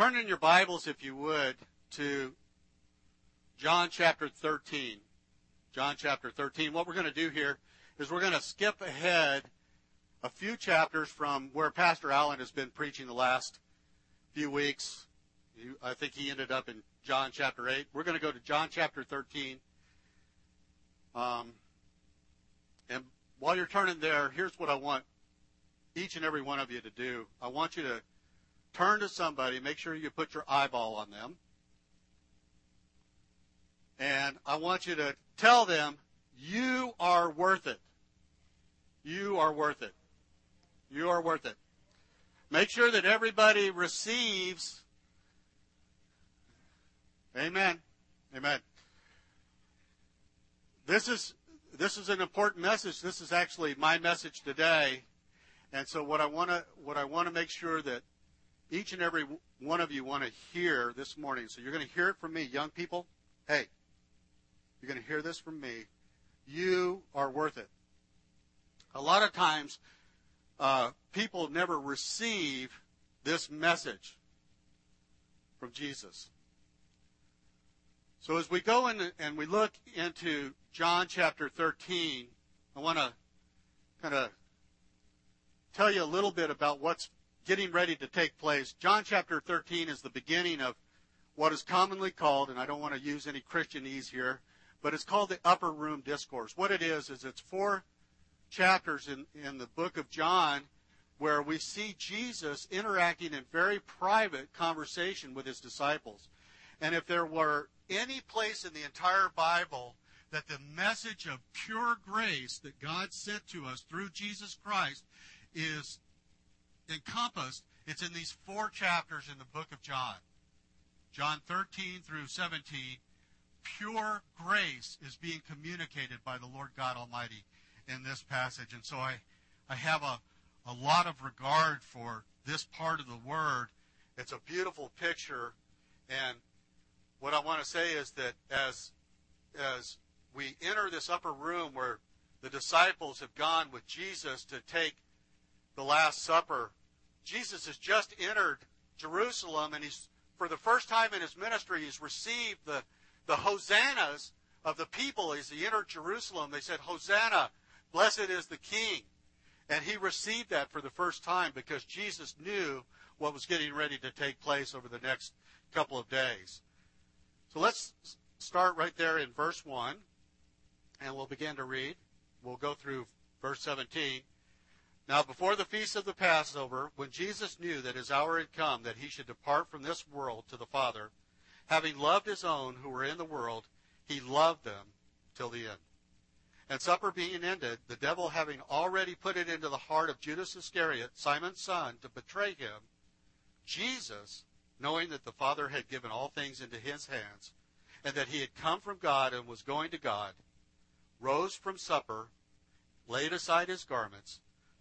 Turn in your Bibles, if you would, to John chapter 13. John chapter 13. What we're going to do here is we're going to skip ahead a few chapters from where Pastor Allen has been preaching the last few weeks. I think he ended up in John chapter 8. We're going to go to John chapter 13. Um, and while you're turning there, here's what I want each and every one of you to do. I want you to turn to somebody, make sure you put your eyeball on them. And I want you to tell them, you are worth it. You are worth it. You are worth it. Make sure that everybody receives. Amen. Amen. This is this is an important message. This is actually my message today. And so what I want to what I want to make sure that each and every one of you want to hear this morning. So you're going to hear it from me, young people. Hey, you're going to hear this from me. You are worth it. A lot of times, uh, people never receive this message from Jesus. So as we go in and we look into John chapter 13, I want to kind of tell you a little bit about what's getting ready to take place. John chapter 13 is the beginning of what is commonly called, and I don't want to use any Christianese here, but it's called the upper room discourse. What it is, is it's four chapters in, in the book of John where we see Jesus interacting in very private conversation with his disciples. And if there were any place in the entire Bible that the message of pure grace that God sent to us through Jesus Christ is encompassed, it's in these four chapters in the book of John. John 13 through 17, pure grace is being communicated by the Lord God Almighty in this passage. And so I, I have a, a lot of regard for this part of the Word. It's a beautiful picture. And what I want to say is that as, as we enter this upper room where the disciples have gone with Jesus to take the Last Supper, Jesus has just entered Jerusalem and he's, for the first time in his ministry, he's received the, the hosannas of the people as he entered Jerusalem. They said, Hosanna, blessed is the King. And he received that for the first time because Jesus knew what was getting ready to take place over the next couple of days. So let's start right there in verse 1, and we'll begin to read. We'll go through verse 17. Now, before the feast of the Passover, when Jesus knew that his hour had come that he should depart from this world to the Father, having loved his own who were in the world, he loved them till the end. And supper being ended, the devil having already put it into the heart of Judas Iscariot, Simon's son, to betray him, Jesus, knowing that the Father had given all things into his hands, and that he had come from God and was going to God, rose from supper, laid aside his garments,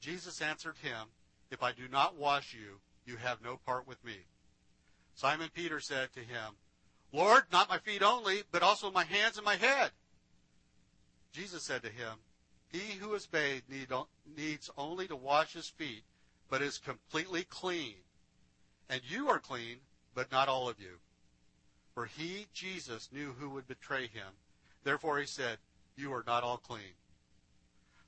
Jesus answered him, If I do not wash you, you have no part with me. Simon Peter said to him, Lord, not my feet only, but also my hands and my head. Jesus said to him, He who is bathed needs only to wash his feet, but is completely clean. And you are clean, but not all of you. For he, Jesus, knew who would betray him. Therefore he said, You are not all clean.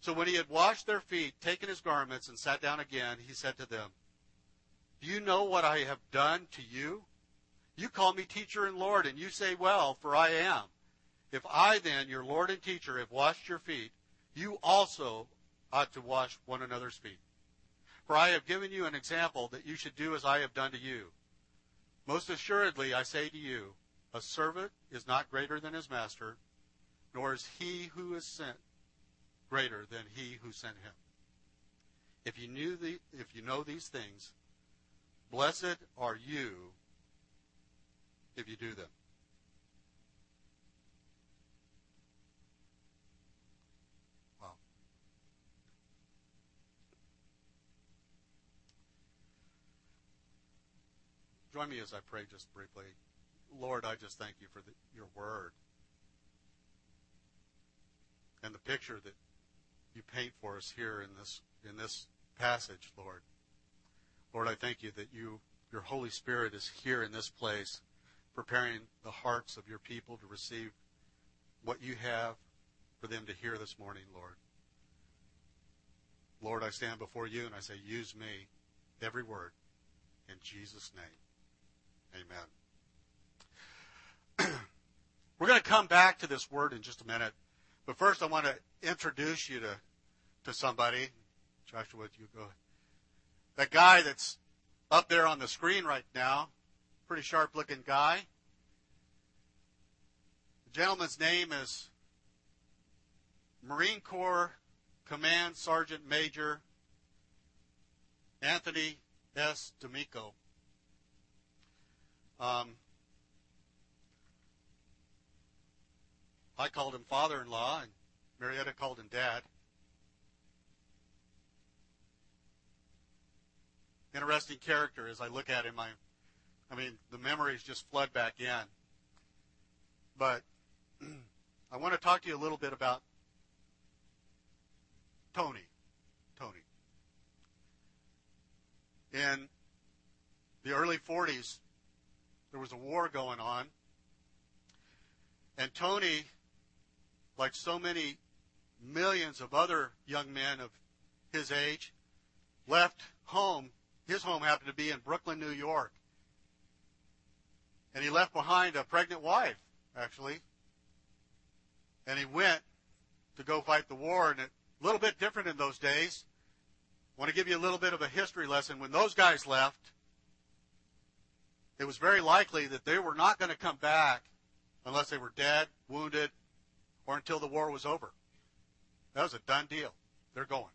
So when he had washed their feet, taken his garments, and sat down again, he said to them, Do you know what I have done to you? You call me teacher and Lord, and you say, Well, for I am. If I then, your Lord and teacher, have washed your feet, you also ought to wash one another's feet. For I have given you an example that you should do as I have done to you. Most assuredly, I say to you, a servant is not greater than his master, nor is he who is sent greater than he who sent him. If you knew the, if you know these things, Blessed are you if you do them. Wow. Join me as I pray just briefly. Lord, I just thank you for the, your word and the picture that you paint for us here in this in this passage, Lord. Lord, I thank you that you your Holy Spirit is here in this place, preparing the hearts of your people to receive what you have for them to hear this morning, Lord. Lord, I stand before you and I say, use me, every word, in Jesus' name. Amen. We're going to come back to this word in just a minute. But first, I want to introduce you to, to somebody. Joshua, you go. That guy that's up there on the screen right now, pretty sharp looking guy. The gentleman's name is Marine Corps Command Sergeant Major Anthony S. D'Amico. Um, I called him father-in-law, and Marietta called him dad. Interesting character as I look at him. I, I mean, the memories just flood back in. But I want to talk to you a little bit about Tony. Tony. In the early 40s, there was a war going on. And Tony like so many millions of other young men of his age, left home. His home happened to be in Brooklyn, New York. And he left behind a pregnant wife, actually. And he went to go fight the war. And a little bit different in those days. I want to give you a little bit of a history lesson. When those guys left, it was very likely that they were not going to come back unless they were dead, wounded, or until the war was over. That was a done deal. They're going.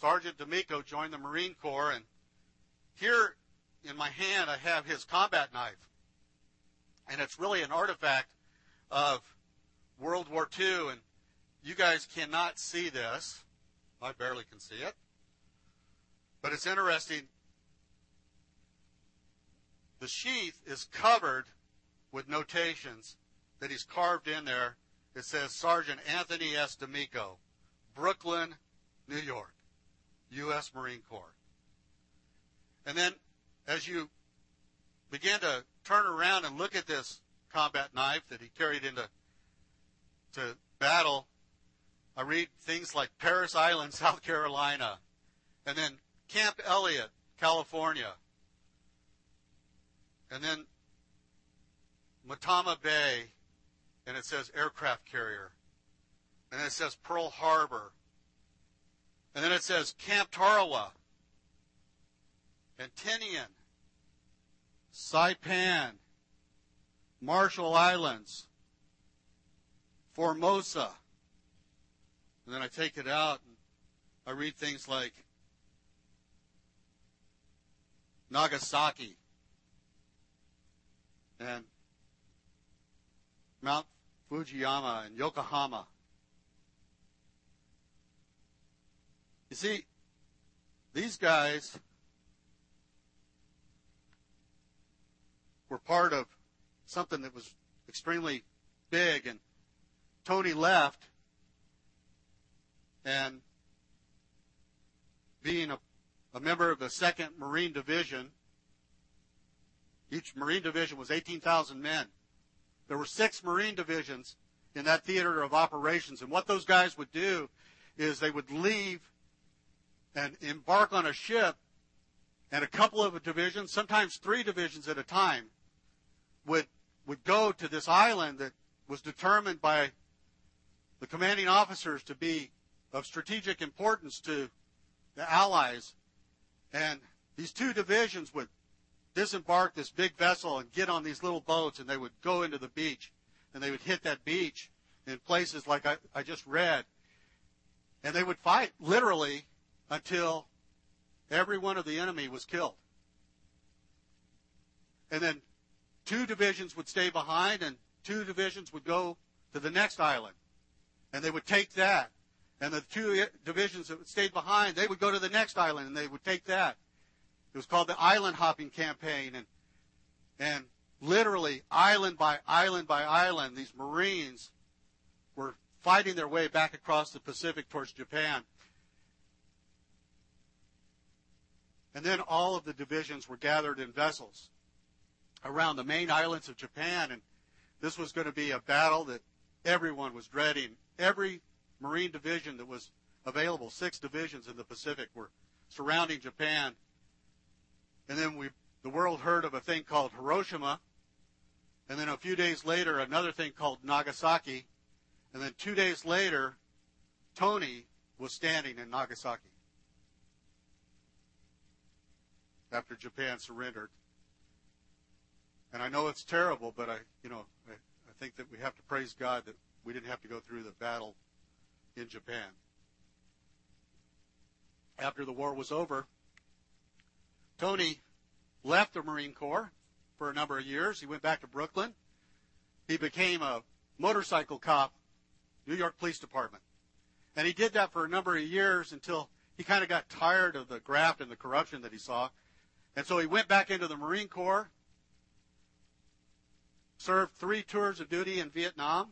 Sergeant D'Amico joined the Marine Corps, and here in my hand I have his combat knife. And it's really an artifact of World War II, and you guys cannot see this. I barely can see it. But it's interesting. The sheath is covered with notations that he's carved in there. It says Sergeant Anthony S. D'Amico, Brooklyn, New York, U.S. Marine Corps. And then as you begin to turn around and look at this combat knife that he carried into to battle, I read things like Parris Island, South Carolina, and then Camp Elliott, California, and then Matama Bay, and it says aircraft carrier. And then it says Pearl Harbor. And then it says Camp Tarawa, and Tinian, Saipan, Marshall Islands, Formosa. And then I take it out and I read things like Nagasaki and Mount Fujiyama and Yokohama. You see, these guys were part of something that was extremely big, and Tony left, and being a, a member of the 2nd Marine Division, each Marine Division was 18,000 men. There were six Marine divisions in that theater of operations. And what those guys would do is they would leave and embark on a ship, and a couple of divisions, sometimes three divisions at a time, would, would go to this island that was determined by the commanding officers to be of strategic importance to the Allies. And these two divisions would disembark this big vessel and get on these little boats, and they would go into the beach, and they would hit that beach in places like I, I just read, and they would fight literally until every one of the enemy was killed. And then two divisions would stay behind and two divisions would go to the next island. And they would take that. And the two divisions that stayed behind, they would go to the next island and they would take that. It was called the island hopping campaign. And, and literally island by island by island, these Marines were fighting their way back across the Pacific towards Japan. And then all of the divisions were gathered in vessels around the main islands of Japan. And this was going to be a battle that everyone was dreading. Every Marine division that was available, six divisions in the Pacific, were surrounding Japan. And then we, the world heard of a thing called Hiroshima. And then a few days later, another thing called Nagasaki. And then two days later, Tony was standing in Nagasaki after Japan surrendered. And I know it's terrible, but I, you know, I, I think that we have to praise God that we didn't have to go through the battle in Japan. After the war was over, Tony left the Marine Corps for a number of years. He went back to Brooklyn. He became a motorcycle cop, New York Police Department. And he did that for a number of years until he kind of got tired of the graft and the corruption that he saw. And so he went back into the Marine Corps, served three tours of duty in Vietnam,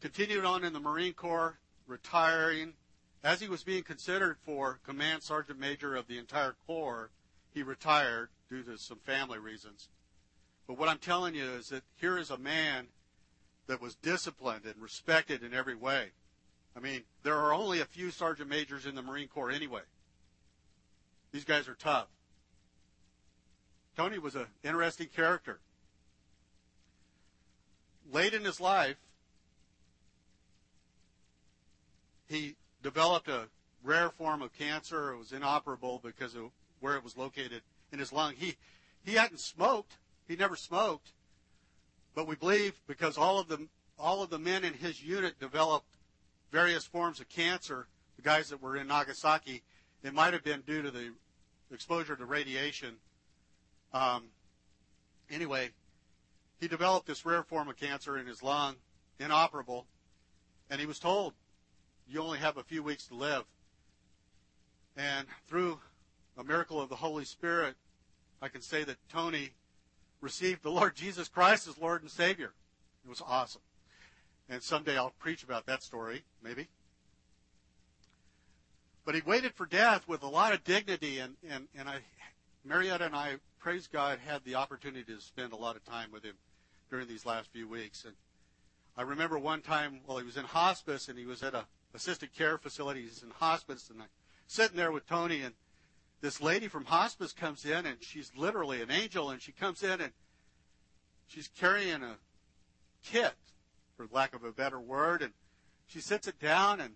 continued on in the Marine Corps, retiring. As he was being considered for command sergeant major of the entire corps, he retired due to some family reasons. But what I'm telling you is that here is a man that was disciplined and respected in every way. I mean, there are only a few sergeant majors in the Marine Corps anyway. These guys are tough. Tony was an interesting character. Late in his life, he developed a rare form of cancer. It was inoperable because of where it was located in his lung. He he hadn't smoked. He never smoked. But we believe because all of the all of the men in his unit developed various forms of cancer, the guys that were in Nagasaki, it might have been due to the exposure to radiation. Um, anyway, he developed this rare form of cancer in his lung, inoperable, and he was told, you only have a few weeks to live. And through a miracle of the Holy Spirit, I can say that Tony received the Lord Jesus Christ as Lord and Savior. It was awesome. And someday I'll preach about that story, maybe. But he waited for death with a lot of dignity, and, and, and I, Marietta and I, praise God, had the opportunity to spend a lot of time with him during these last few weeks. And I remember one time while he was in hospice and he was at a assisted care facilities and hospice, and I'm sitting there with Tony, and this lady from hospice comes in, and she's literally an angel, and she comes in and she's carrying a kit, for lack of a better word, and she sits it down and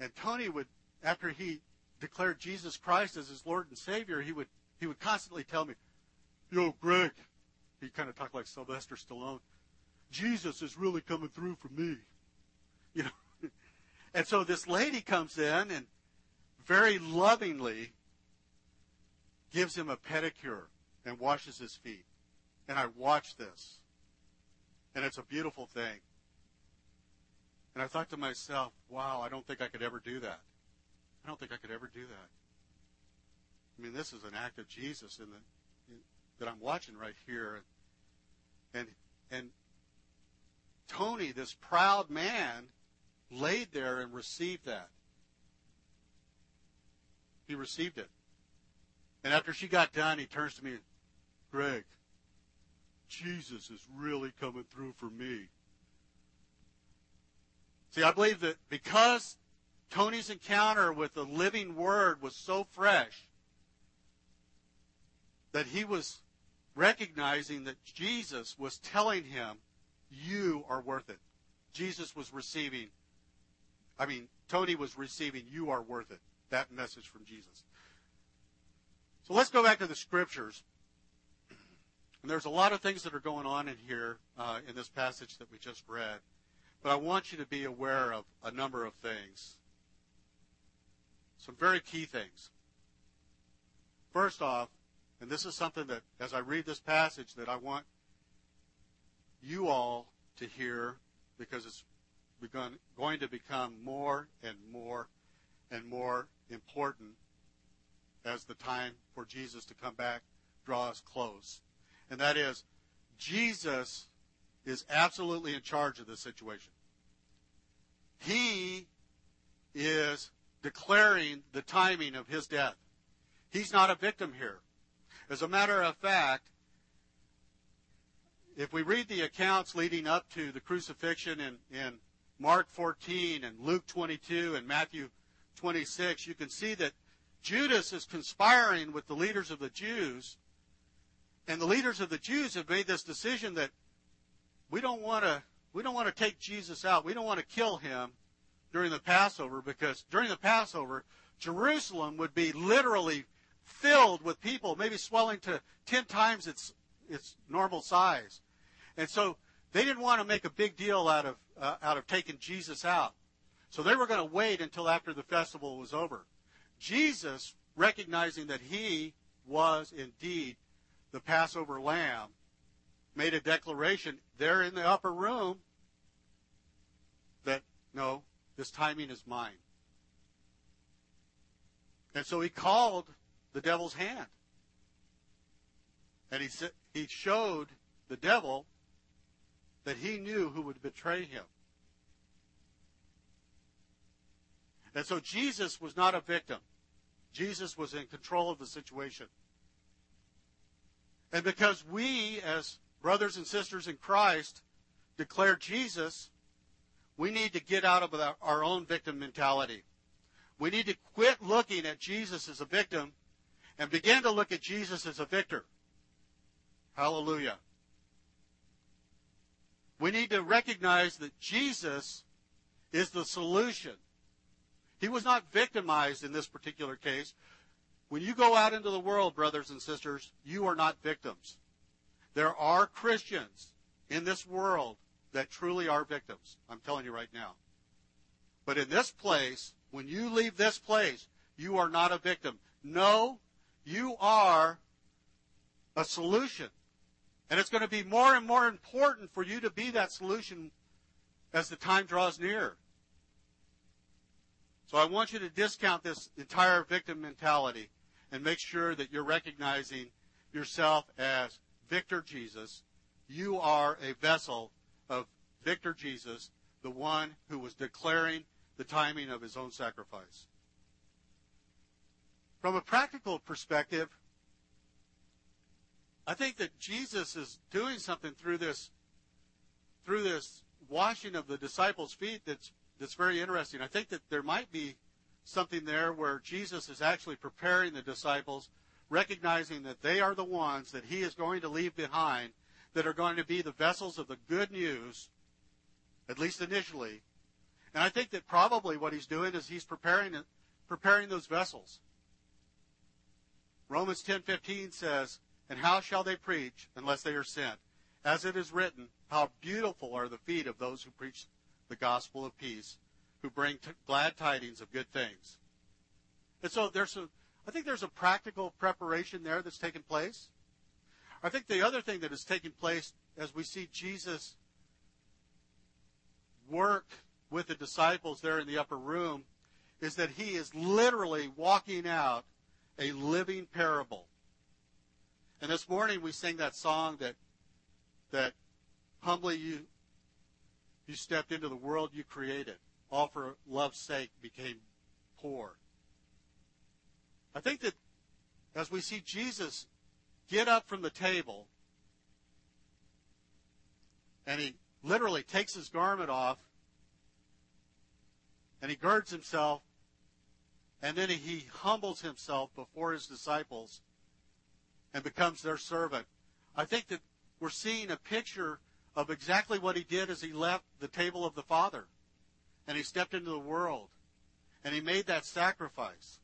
and Tony would, after he declared Jesus Christ as his Lord and Savior, he would he would constantly tell me, "Yo, Greg," he kind of talked like Sylvester Stallone. Jesus is really coming through for me, you know. and so this lady comes in and very lovingly gives him a pedicure and washes his feet. And I watch this, and it's a beautiful thing. And I thought to myself, wow, I don't think I could ever do that. I don't think I could ever do that. I mean, this is an act of Jesus in the, in, that I'm watching right here. And, and Tony, this proud man, laid there and received that. He received it. And after she got done, he turns to me, Greg, Jesus is really coming through for me. See, I believe that because Tony's encounter with the living word was so fresh that he was recognizing that Jesus was telling him, You are worth it. Jesus was receiving, I mean, Tony was receiving, You are worth it. That message from Jesus. So let's go back to the scriptures. And there's a lot of things that are going on in here uh, in this passage that we just read. But I want you to be aware of a number of things. Some very key things. First off, and this is something that, as I read this passage, that I want you all to hear because it's going to become more and more and more important as the time for Jesus to come back draws close. And that is, Jesus is absolutely in charge of this situation. He is declaring the timing of his death. He's not a victim here. As a matter of fact, if we read the accounts leading up to the crucifixion in, in Mark 14 and Luke 22 and Matthew 26, you can see that Judas is conspiring with the leaders of the Jews, and the leaders of the Jews have made this decision that we don't want to we don't want to take Jesus out. We don't want to kill him during the Passover because during the Passover, Jerusalem would be literally filled with people, maybe swelling to 10 times its its normal size. And so they didn't want to make a big deal out of uh, out of taking Jesus out. So they were going to wait until after the festival was over. Jesus, recognizing that he was indeed the Passover lamb, made a declaration there in the upper room that no, this timing is mine. And so he called the devil's hand. And he he showed the devil that he knew who would betray him. And so Jesus was not a victim. Jesus was in control of the situation. And because we, as brothers and sisters in Christ, declare Jesus, we need to get out of our own victim mentality. We need to quit looking at Jesus as a victim and begin to look at Jesus as a victor. Hallelujah. We need to recognize that Jesus is the solution he was not victimized in this particular case. When you go out into the world, brothers and sisters, you are not victims. There are Christians in this world that truly are victims. I'm telling you right now. But in this place, when you leave this place, you are not a victim. No, you are a solution. And it's going to be more and more important for you to be that solution as the time draws near. So I want you to discount this entire victim mentality and make sure that you're recognizing yourself as Victor Jesus. You are a vessel of Victor Jesus, the one who was declaring the timing of his own sacrifice. From a practical perspective, I think that Jesus is doing something through this through this washing of the disciples' feet that's that's very interesting. I think that there might be something there where Jesus is actually preparing the disciples, recognizing that they are the ones that he is going to leave behind that are going to be the vessels of the good news, at least initially. And I think that probably what he's doing is he's preparing preparing those vessels. Romans 10:15 says, "And how shall they preach unless they are sent? As it is written, how beautiful are the feet of those who preach the gospel of peace, who bring t- glad tidings of good things. And so there's a, I think there's a practical preparation there that's taken place. I think the other thing that is taking place as we see Jesus work with the disciples there in the upper room is that he is literally walking out a living parable. And this morning we sing that song that that humbly you you stepped into the world you created. All for love's sake became poor. I think that as we see Jesus get up from the table and he literally takes his garment off and he girds himself and then he humbles himself before his disciples and becomes their servant. I think that we're seeing a picture of exactly what he did as he left the table of the Father and he stepped into the world and he made that sacrifice.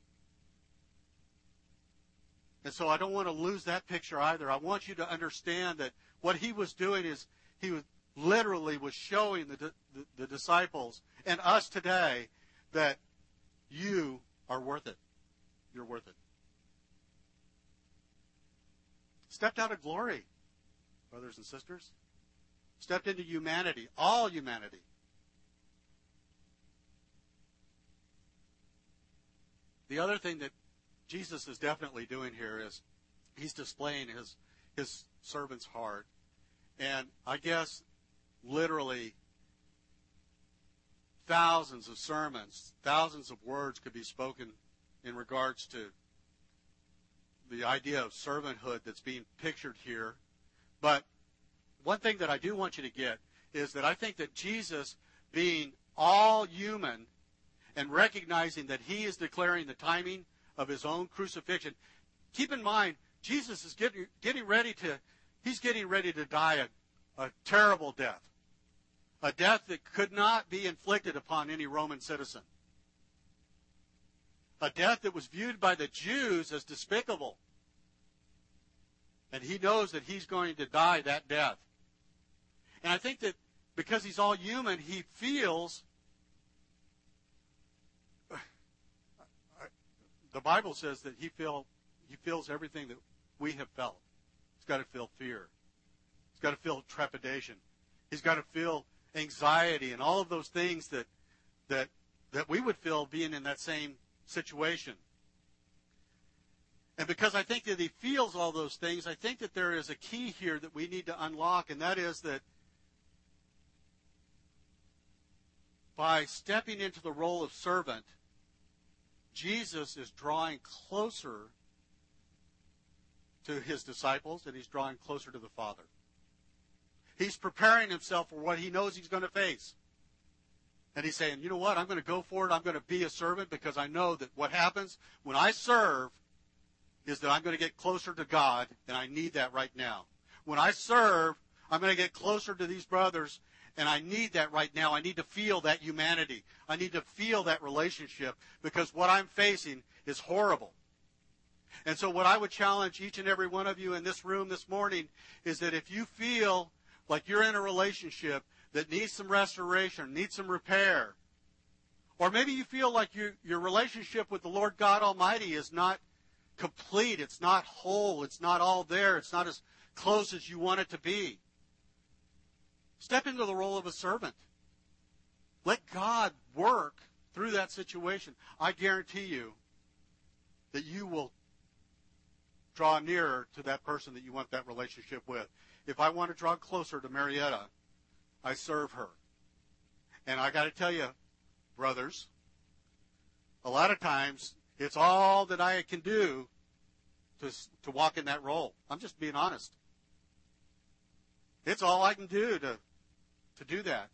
And so I don't want to lose that picture either. I want you to understand that what he was doing is he was literally was showing the, the, the disciples and us today that you are worth it. You're worth it. Stepped out of glory, brothers and sisters. Stepped into humanity, all humanity. The other thing that Jesus is definitely doing here is he's displaying his his servant's heart. And I guess literally thousands of sermons, thousands of words could be spoken in regards to the idea of servanthood that's being pictured here. But one thing that I do want you to get is that I think that Jesus, being all human and recognizing that he is declaring the timing of his own crucifixion, keep in mind, Jesus is getting, getting ready to, he's getting ready to die a, a terrible death. A death that could not be inflicted upon any Roman citizen. A death that was viewed by the Jews as despicable. And he knows that he's going to die that death. And I think that because he's all human, he feels. The Bible says that he feel he feels everything that we have felt. He's got to feel fear. He's got to feel trepidation. He's got to feel anxiety and all of those things that that that we would feel being in that same situation. And because I think that he feels all those things, I think that there is a key here that we need to unlock, and that is that by stepping into the role of servant, Jesus is drawing closer to his disciples and he's drawing closer to the Father. He's preparing himself for what he knows he's going to face. And he's saying, you know what? I'm going to go for it. I'm going to be a servant because I know that what happens when I serve is that I'm going to get closer to God, and I need that right now. When I serve, I'm going to get closer to these brothers, and I need that right now. I need to feel that humanity. I need to feel that relationship because what I'm facing is horrible. And so, what I would challenge each and every one of you in this room this morning is that if you feel like you're in a relationship that needs some restoration, needs some repair, or maybe you feel like you, your relationship with the Lord God Almighty is not complete, it's not whole, it's not all there, it's not as close as you want it to be. Step into the role of a servant. Let God work through that situation. I guarantee you that you will draw nearer to that person that you want that relationship with. If I want to draw closer to Marietta, I serve her. And I got to tell you, brothers, a lot of times it's all that I can do to, to walk in that role. I'm just being honest. It's all I can do to, to do that.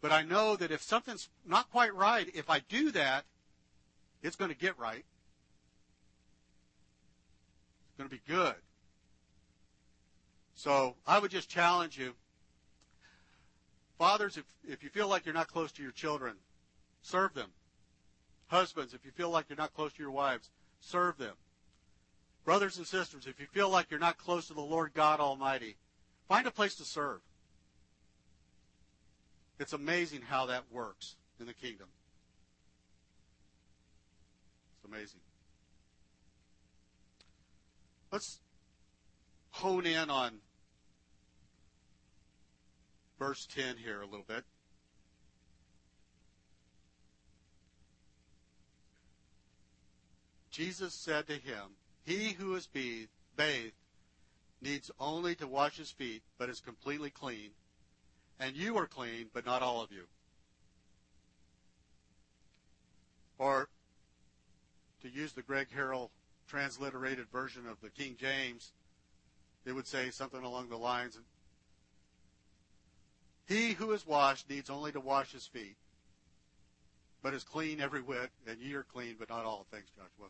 But I know that if something's not quite right, if I do that, it's going to get right It's going to be good. So I would just challenge you. Fathers, if, if you feel like you're not close to your children, serve them. Husbands, if you feel like you're not close to your wives, serve them. Brothers and sisters, if you feel like you're not close to the Lord God Almighty, find a place to serve. It's amazing how that works in the kingdom. It's amazing. Let's hone in on verse 10 here a little bit. Jesus said to him, He who is bathed, needs only to wash his feet, but is completely clean. And you are clean, but not all of you. Or, to use the Greg Harrell transliterated version of the King James, it would say something along the lines He who is washed needs only to wash his feet, but is clean every whit, and ye are clean, but not all. Thanks, Joshua.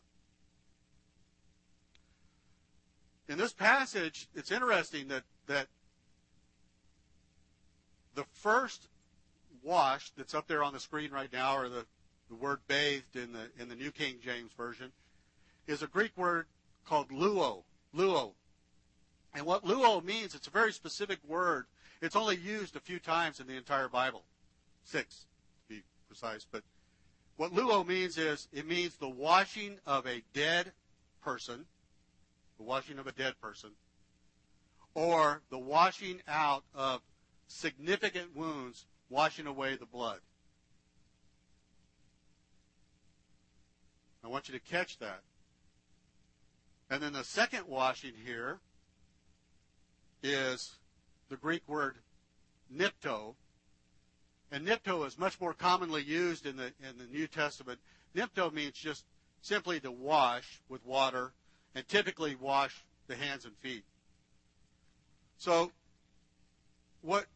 In this passage, it's interesting that, that the first wash that's up there on the screen right now, or the, the word bathed in the in the New King James Version, is a Greek word called luo, luo. And what luo means, it's a very specific word. It's only used a few times in the entire Bible. Six, to be precise. But what luo means is it means the washing of a dead person, the washing of a dead person, or the washing out of significant wounds, washing away the blood. I want you to catch that. And then the second washing here is the Greek word nipto. And nipto is much more commonly used in the in the New Testament. Nipto means just simply to wash with water and typically wash the hands and feet. So what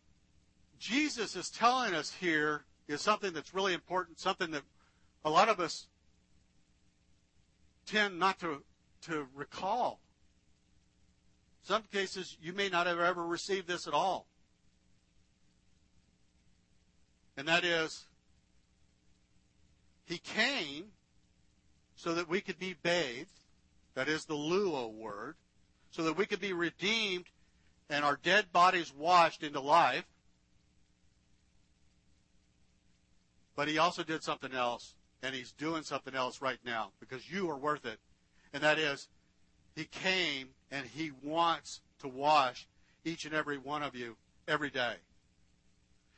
Jesus is telling us here is something that's really important, something that a lot of us tend not to, to recall. Some cases, you may not have ever received this at all. And that is, He came so that we could be bathed. That is the luo word. So that we could be redeemed and our dead bodies washed into life. But He also did something else and he's doing something else right now because you are worth it. And that is, he came and he wants to wash each and every one of you every day.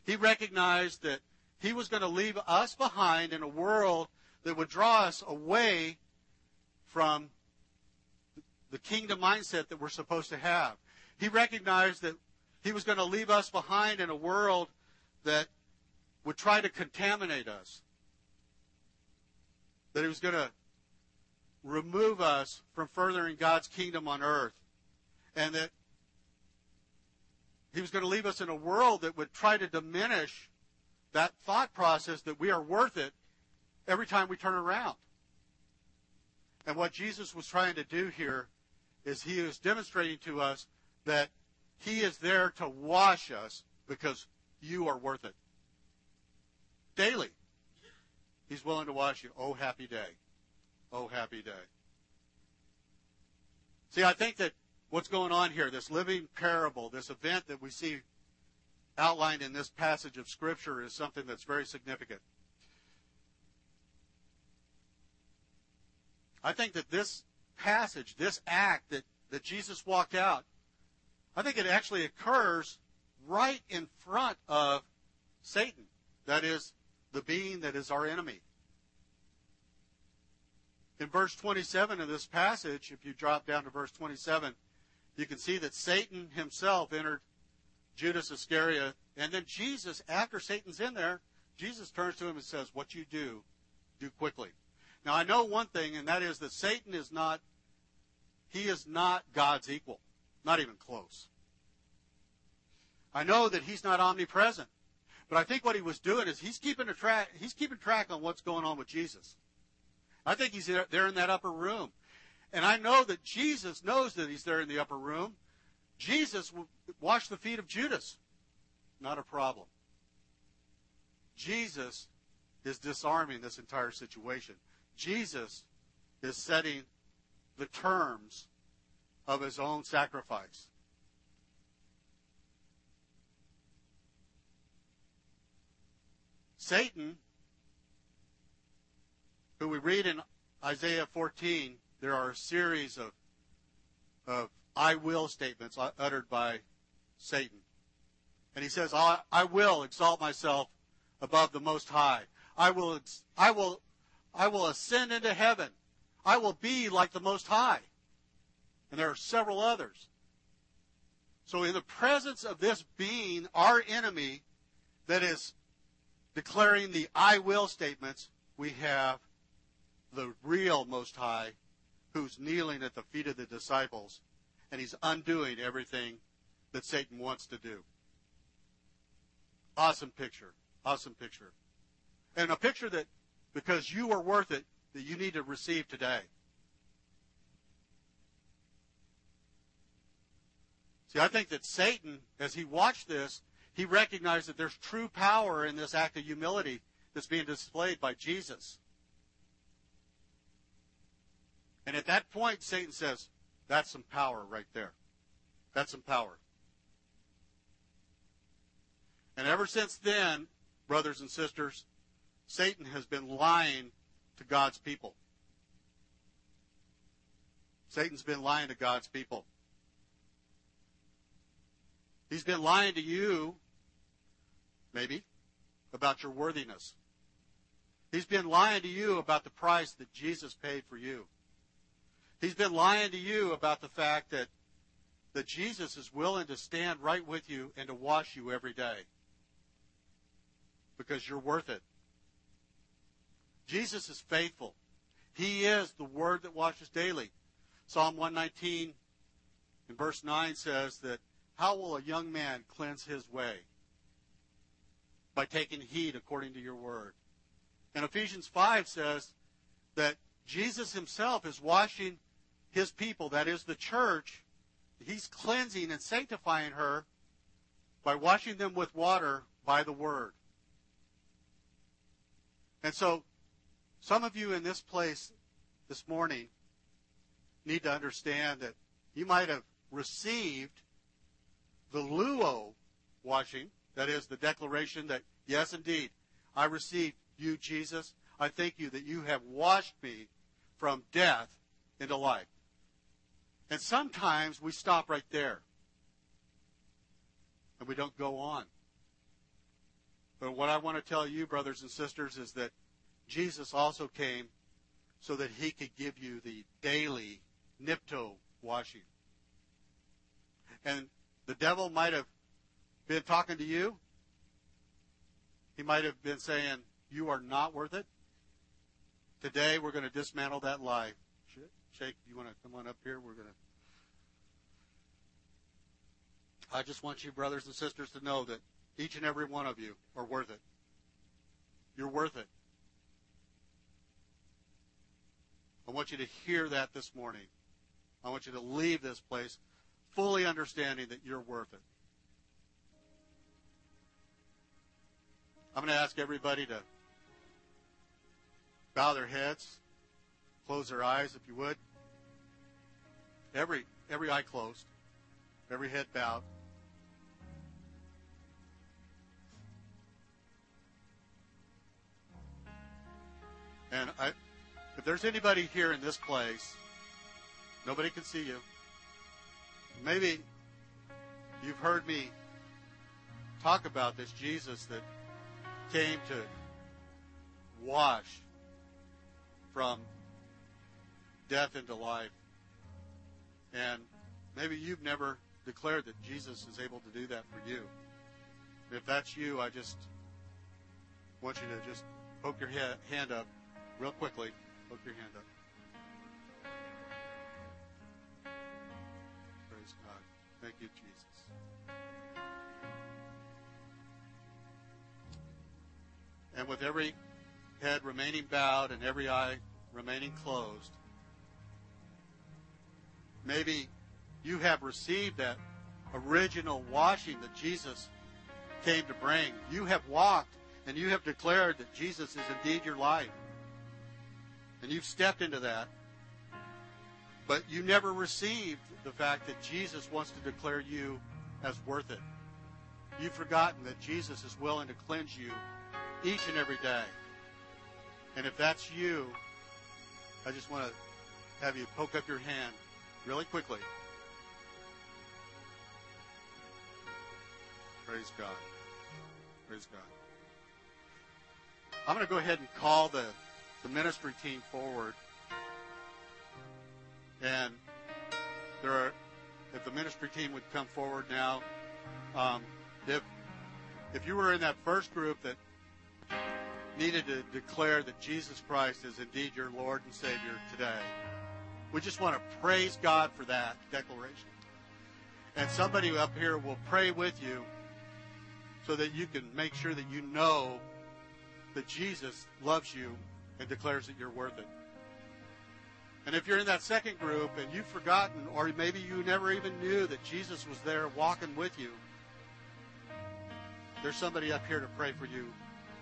He recognized that he was going to leave us behind in a world that would draw us away from the kingdom mindset that we're supposed to have. He recognized that he was going to leave us behind in a world that would try to contaminate us that he was going to remove us from furthering God's kingdom on earth, and that he was going to leave us in a world that would try to diminish that thought process that we are worth it every time we turn around. And what Jesus was trying to do here is he was demonstrating to us that he is there to wash us because you are worth it. Daily. He's willing to wash you. Oh, happy day. Oh, happy day. See, I think that what's going on here, this living parable, this event that we see outlined in this passage of Scripture, is something that's very significant. I think that this passage, this act that, that Jesus walked out, I think it actually occurs right in front of Satan. That is, the being that is our enemy. In verse 27 of this passage, if you drop down to verse 27, you can see that Satan himself entered Judas Iscariot. And then Jesus, after Satan's in there, Jesus turns to him and says, What you do, do quickly. Now, I know one thing, and that is that Satan is not, he is not God's equal. Not even close. I know that he's not omnipresent. But I think what he was doing is he's keeping a track. He's keeping track on what's going on with Jesus. I think he's there in that upper room, and I know that Jesus knows that he's there in the upper room. Jesus washed the feet of Judas. Not a problem. Jesus is disarming this entire situation. Jesus is setting the terms of his own sacrifice. Satan, who we read in Isaiah 14, there are a series of, of I will statements uttered by Satan. And he says, I, I will exalt myself above the Most High. I will, I will, I will ascend into heaven. I will be like the Most High. And there are several others. So in the presence of this being, our enemy, that is declaring the I will statements, we have the real Most High who's kneeling at the feet of the disciples and he's undoing everything that Satan wants to do. Awesome picture. Awesome picture. And a picture that, because you are worth it, that you need to receive today. See, I think that Satan, as he watched this, he recognized that there's true power in this act of humility that's being displayed by Jesus. And at that point, Satan says, that's some power right there. That's some power. And ever since then, brothers and sisters, Satan has been lying to God's people. Satan's been lying to God's people. He's been lying to you, maybe, about your worthiness. He's been lying to you about the price that Jesus paid for you. He's been lying to you about the fact that, that Jesus is willing to stand right with you and to wash you every day because you're worth it. Jesus is faithful. He is the word that washes daily. Psalm 119 in verse 9 says that how will a young man cleanse his way? By taking heed according to your word. And Ephesians 5 says that Jesus himself is washing his people, that is the church. He's cleansing and sanctifying her by washing them with water by the word. And so, some of you in this place this morning need to understand that you might have received the luo washing, that is the declaration that, yes, indeed, I received you, Jesus. I thank you that you have washed me from death into life. And sometimes we stop right there and we don't go on. But what I want to tell you, brothers and sisters, is that Jesus also came so that he could give you the daily nipto washing. And the devil might have been talking to you. He might have been saying, You are not worth it. Today, we're going to dismantle that lie. Shake, you want to come on up here? We're going to. I just want you, brothers and sisters, to know that each and every one of you are worth it. You're worth it. I want you to hear that this morning. I want you to leave this place fully understanding that you're worth it. I'm going to ask everybody to bow their heads, close their eyes, if you would. Every every eye closed, every head bowed. And I, if there's anybody here in this place, nobody can see you. Maybe you've heard me talk about this Jesus that came to wash from death into life. And maybe you've never declared that Jesus is able to do that for you. If that's you, I just want you to just poke your hand up real quickly. Poke your hand up. Praise God. Thank you, Jesus. And with every head remaining bowed and every eye remaining closed, maybe you have received that original washing that Jesus came to bring. You have walked and you have declared that Jesus is indeed your life. And you've stepped into that. But you never received the fact that Jesus wants to declare you as worth it. You've forgotten that Jesus is willing to cleanse you each and every day. And if that's you, I just want to have you poke up your hand really quickly. Praise God. Praise God. I'm going to go ahead and call the the ministry team forward. And there are, if the ministry team would come forward now, um, if if you were in that first group that needed to declare that Jesus Christ is indeed your Lord and Savior today, we just want to praise God for that declaration. And somebody up here will pray with you so that you can make sure that you know that Jesus loves you and declares that you're worth it. And if you're in that second group and you've forgotten, or maybe you never even knew that Jesus was there walking with you, there's somebody up here to pray for you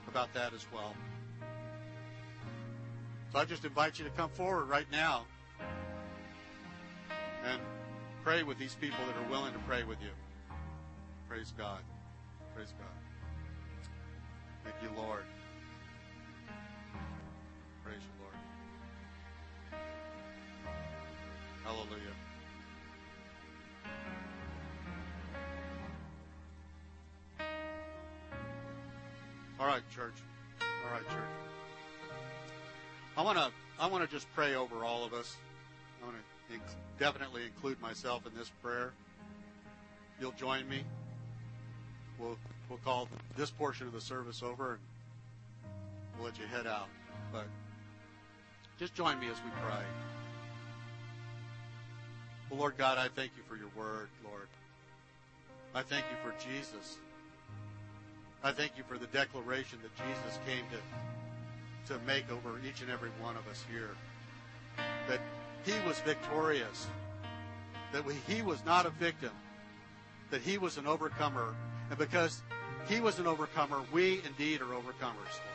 about that as well. So I just invite you to come forward right now and pray with these people that are willing to pray with you. Praise God. Praise God. Thank you, Lord. Praise you, Lord. Hallelujah. All right, church. All right, church. I want to I want to just pray over all of us. I want to inc- definitely include myself in this prayer. You'll join me. We'll we'll call this portion of the service over and we'll let you head out. But just join me as we pray. Well, Lord God, I thank you for your word, Lord. I thank you for Jesus. I thank you for the declaration that Jesus came to, to make over each and every one of us here. That he was victorious. That he was not a victim. That he was an overcomer. And because he was an overcomer, we indeed are overcomers, Lord.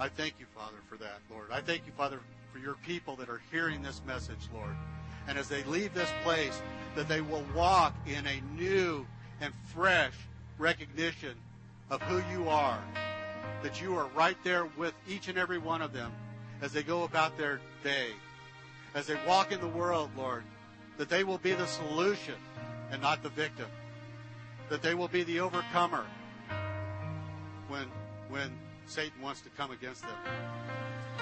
I thank you, Father, for that, Lord. I thank you, Father, for your people that are hearing this message, Lord. And as they leave this place, that they will walk in a new and fresh recognition of who you are. That you are right there with each and every one of them as they go about their day. As they walk in the world, Lord, that they will be the solution and not the victim. That they will be the overcomer when, when Satan wants to come against them.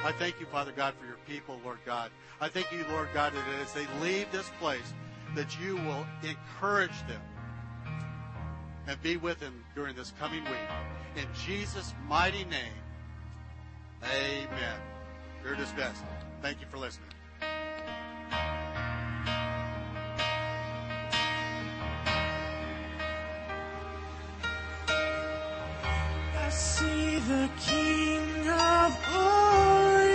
I thank you, Father God, for your people, Lord God. I thank you, Lord God, that as they leave this place, that you will encourage them and be with them during this coming week. In Jesus' mighty name, amen. You're dismissed. Thank you for listening. See the King of glory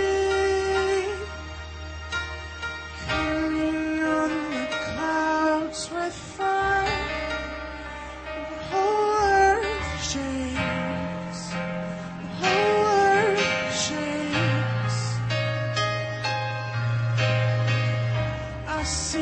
coming on the clouds with fire. The whole earth shakes. The whole earth shakes. I see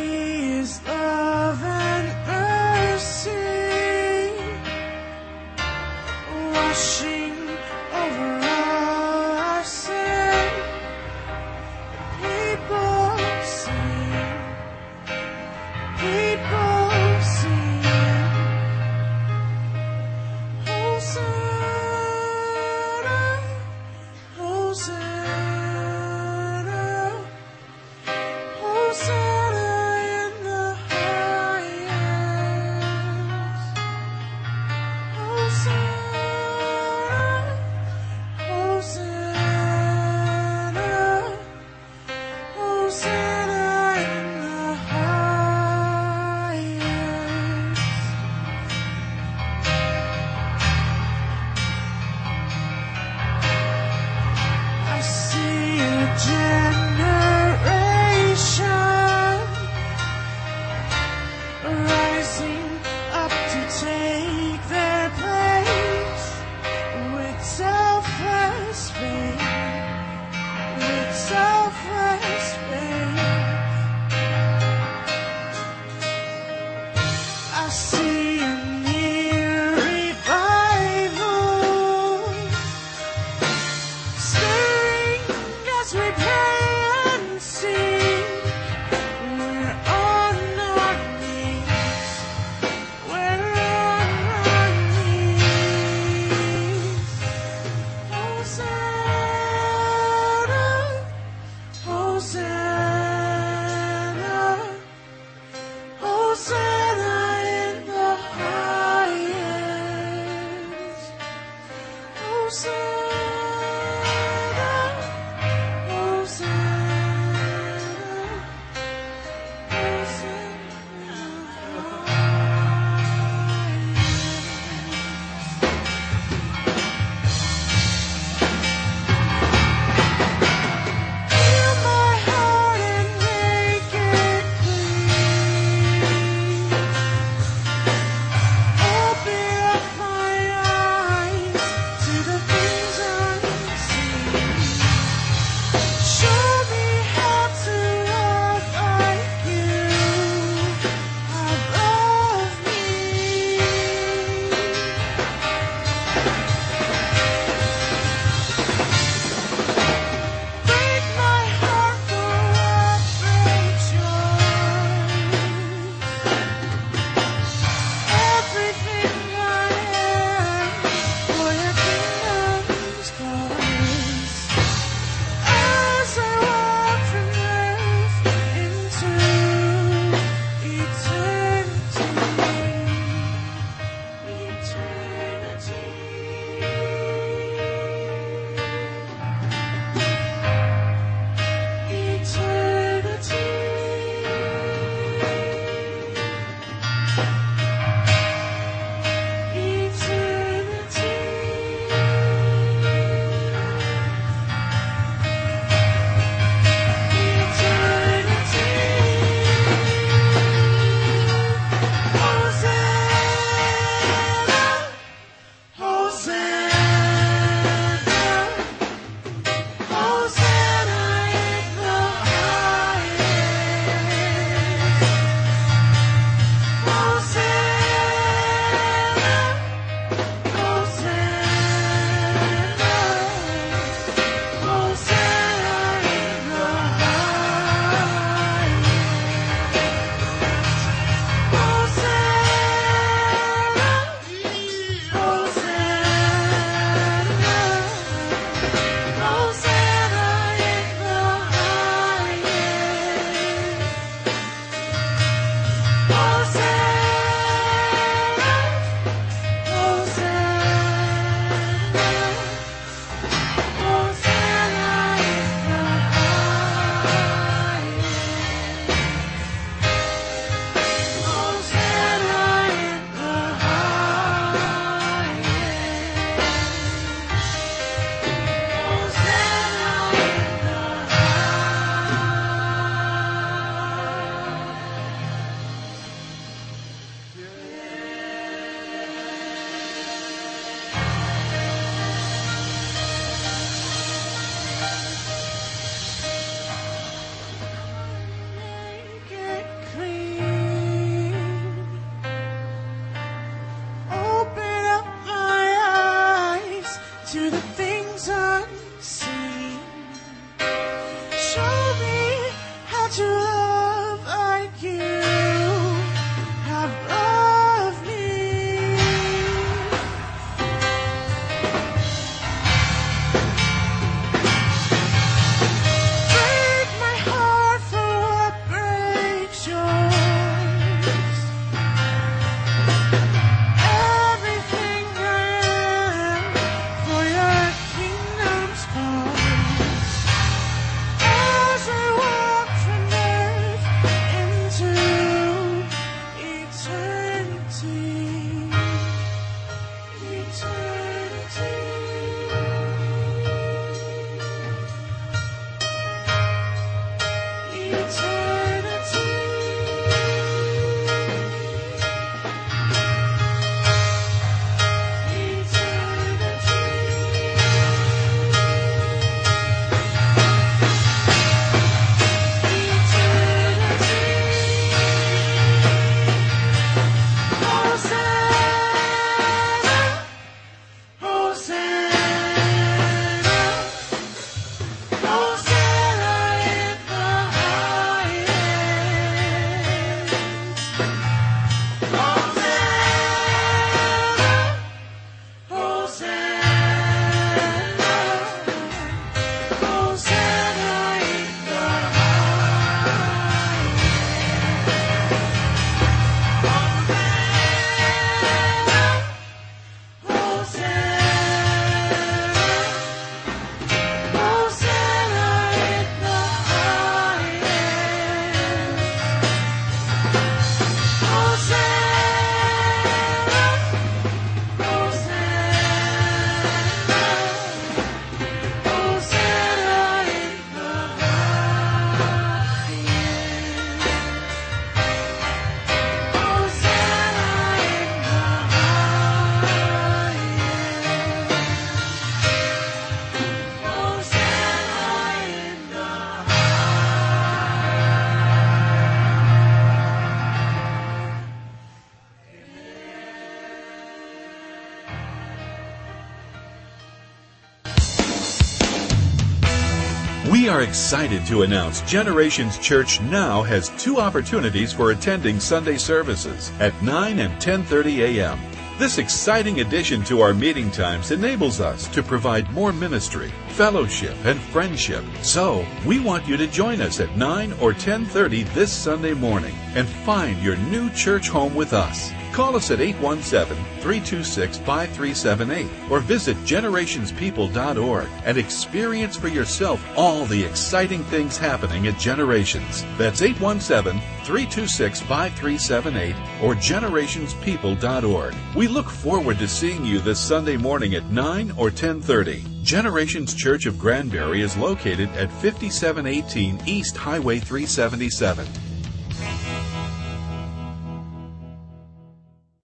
are excited to announce Generations Church now has two opportunities for attending Sunday services at 9 and 10:30 a.m. This exciting addition to our meeting times enables us to provide more ministry, fellowship, and friendship. So, we want you to join us at 9 or 10:30 this Sunday morning and find your new church home with us. Call us at 817-326-5378 or visit generationspeople.org and experience for yourself all the exciting things happening at Generations. That's 817-326-5378 or generationspeople.org. We look forward to seeing you this Sunday morning at 9 or 10:30. Generations Church of Granbury is located at 5718 East Highway 377.